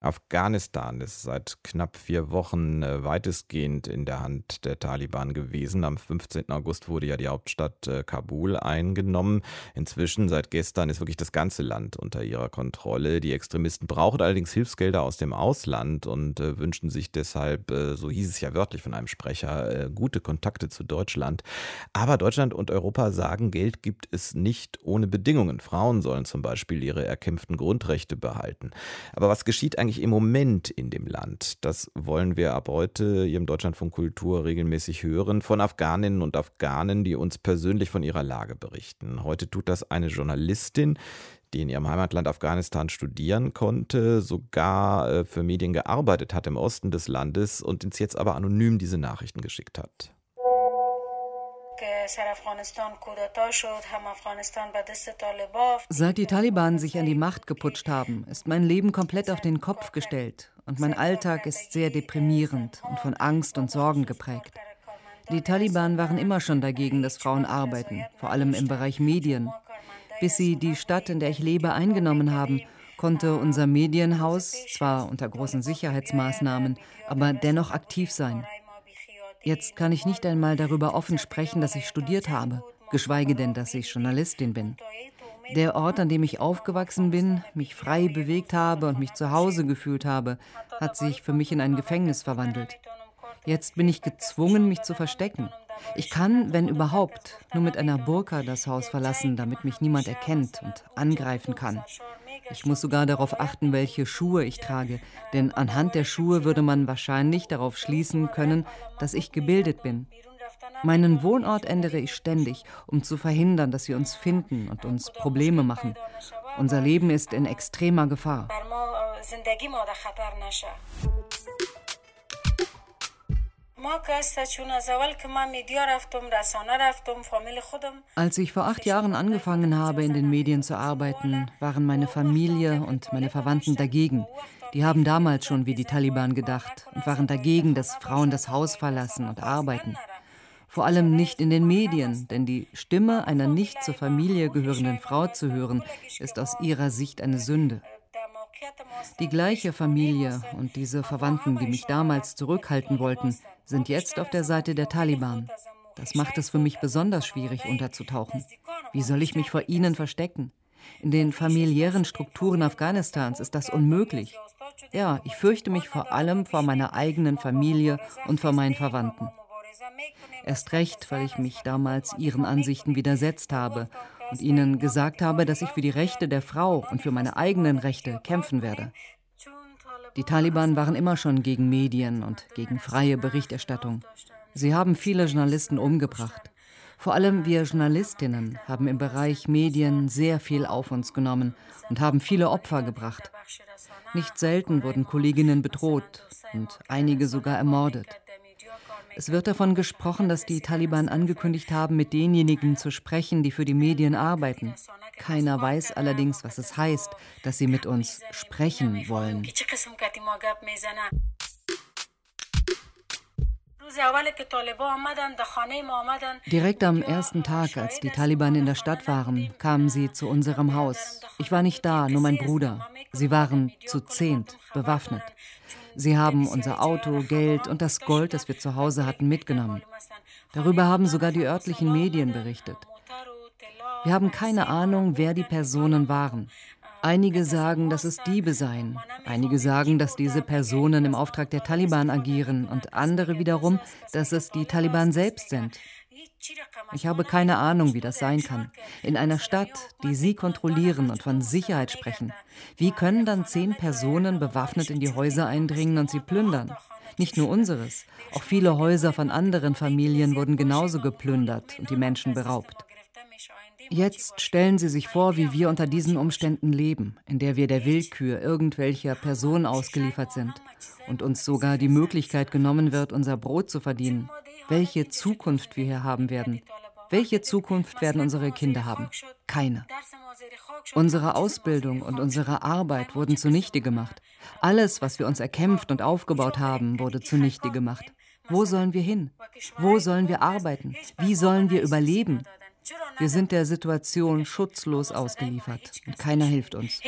Afghanistan ist seit knapp vier Wochen äh, weitestgehend in der Hand der Taliban gewesen. Am 15. August wurde ja die Hauptstadt äh, Kabul eingenommen. Inzwischen, seit gestern, ist wirklich das ganze Land unter ihrer Kontrolle. Die Extremisten brauchen allerdings Hilfsgelder aus dem Ausland und äh, wünschen sich deshalb, so hieß es ja wörtlich von einem Sprecher, gute Kontakte zu Deutschland. Aber Deutschland und Europa sagen, Geld gibt es nicht ohne Bedingungen. Frauen sollen zum Beispiel ihre erkämpften Grundrechte behalten. Aber was geschieht eigentlich? Eigentlich im Moment in dem Land? Das wollen wir ab heute hier im Deutschlandfunk Kultur regelmäßig hören von Afghaninnen und Afghanen, die uns persönlich von ihrer Lage berichten. Heute tut das eine Journalistin, die in ihrem Heimatland Afghanistan studieren konnte, sogar äh, für Medien gearbeitet hat im Osten des Landes und uns jetzt aber anonym diese Nachrichten geschickt hat. Seit die Taliban sich an die Macht geputscht haben, ist mein Leben komplett auf den Kopf gestellt und mein Alltag ist sehr deprimierend und von Angst und Sorgen geprägt. Die Taliban waren immer schon dagegen, dass Frauen arbeiten, vor allem im Bereich Medien. Bis sie die Stadt, in der ich lebe, eingenommen haben, konnte unser Medienhaus, zwar unter großen Sicherheitsmaßnahmen, aber dennoch aktiv sein. Jetzt kann ich nicht einmal darüber offen sprechen, dass ich studiert habe, geschweige denn, dass ich Journalistin bin. Der Ort, an dem ich aufgewachsen bin, mich frei bewegt habe und mich zu Hause gefühlt habe, hat sich für mich in ein Gefängnis verwandelt. Jetzt bin ich gezwungen, mich zu verstecken. Ich kann, wenn überhaupt, nur mit einer Burka das Haus verlassen, damit mich niemand erkennt und angreifen kann. Ich muss sogar darauf achten, welche Schuhe ich trage, denn anhand der Schuhe würde man wahrscheinlich darauf schließen können, dass ich gebildet bin. Meinen Wohnort ändere ich ständig, um zu verhindern, dass sie uns finden und uns Probleme machen. Unser Leben ist in extremer Gefahr. Als ich vor acht Jahren angefangen habe, in den Medien zu arbeiten, waren meine Familie und meine Verwandten dagegen. Die haben damals schon wie die Taliban gedacht und waren dagegen, dass Frauen das Haus verlassen und arbeiten. Vor allem nicht in den Medien, denn die Stimme einer nicht zur Familie gehörenden Frau zu hören, ist aus ihrer Sicht eine Sünde. Die gleiche Familie und diese Verwandten, die mich damals zurückhalten wollten, sind jetzt auf der Seite der Taliban. Das macht es für mich besonders schwierig, unterzutauchen. Wie soll ich mich vor ihnen verstecken? In den familiären Strukturen Afghanistans ist das unmöglich. Ja, ich fürchte mich vor allem vor meiner eigenen Familie und vor meinen Verwandten. Erst recht, weil ich mich damals ihren Ansichten widersetzt habe und ihnen gesagt habe, dass ich für die Rechte der Frau und für meine eigenen Rechte kämpfen werde. Die Taliban waren immer schon gegen Medien und gegen freie Berichterstattung. Sie haben viele Journalisten umgebracht. Vor allem wir Journalistinnen haben im Bereich Medien sehr viel auf uns genommen und haben viele Opfer gebracht. Nicht selten wurden Kolleginnen bedroht und einige sogar ermordet. Es wird davon gesprochen, dass die Taliban angekündigt haben, mit denjenigen zu sprechen, die für die Medien arbeiten. Keiner weiß allerdings, was es heißt, dass sie mit uns sprechen wollen. Direkt am ersten Tag, als die Taliban in der Stadt waren, kamen sie zu unserem Haus. Ich war nicht da, nur mein Bruder. Sie waren zu zehnt, bewaffnet. Sie haben unser Auto, Geld und das Gold, das wir zu Hause hatten, mitgenommen. Darüber haben sogar die örtlichen Medien berichtet. Wir haben keine Ahnung, wer die Personen waren. Einige sagen, dass es Diebe seien. Einige sagen, dass diese Personen im Auftrag der Taliban agieren und andere wiederum, dass es die Taliban selbst sind. Ich habe keine Ahnung, wie das sein kann. In einer Stadt, die Sie kontrollieren und von Sicherheit sprechen, wie können dann zehn Personen bewaffnet in die Häuser eindringen und sie plündern? Nicht nur unseres, auch viele Häuser von anderen Familien wurden genauso geplündert und die Menschen beraubt. Jetzt stellen Sie sich vor, wie wir unter diesen Umständen leben, in der wir der Willkür irgendwelcher Personen ausgeliefert sind und uns sogar die Möglichkeit genommen wird, unser Brot zu verdienen welche Zukunft wir hier haben werden. Welche Zukunft werden unsere Kinder haben? Keine. Unsere Ausbildung und unsere Arbeit wurden zunichte gemacht. Alles, was wir uns erkämpft und aufgebaut haben, wurde zunichte gemacht. Wo sollen wir hin? Wo sollen wir arbeiten? Wie sollen wir überleben? Wir sind der Situation schutzlos ausgeliefert und keiner hilft uns.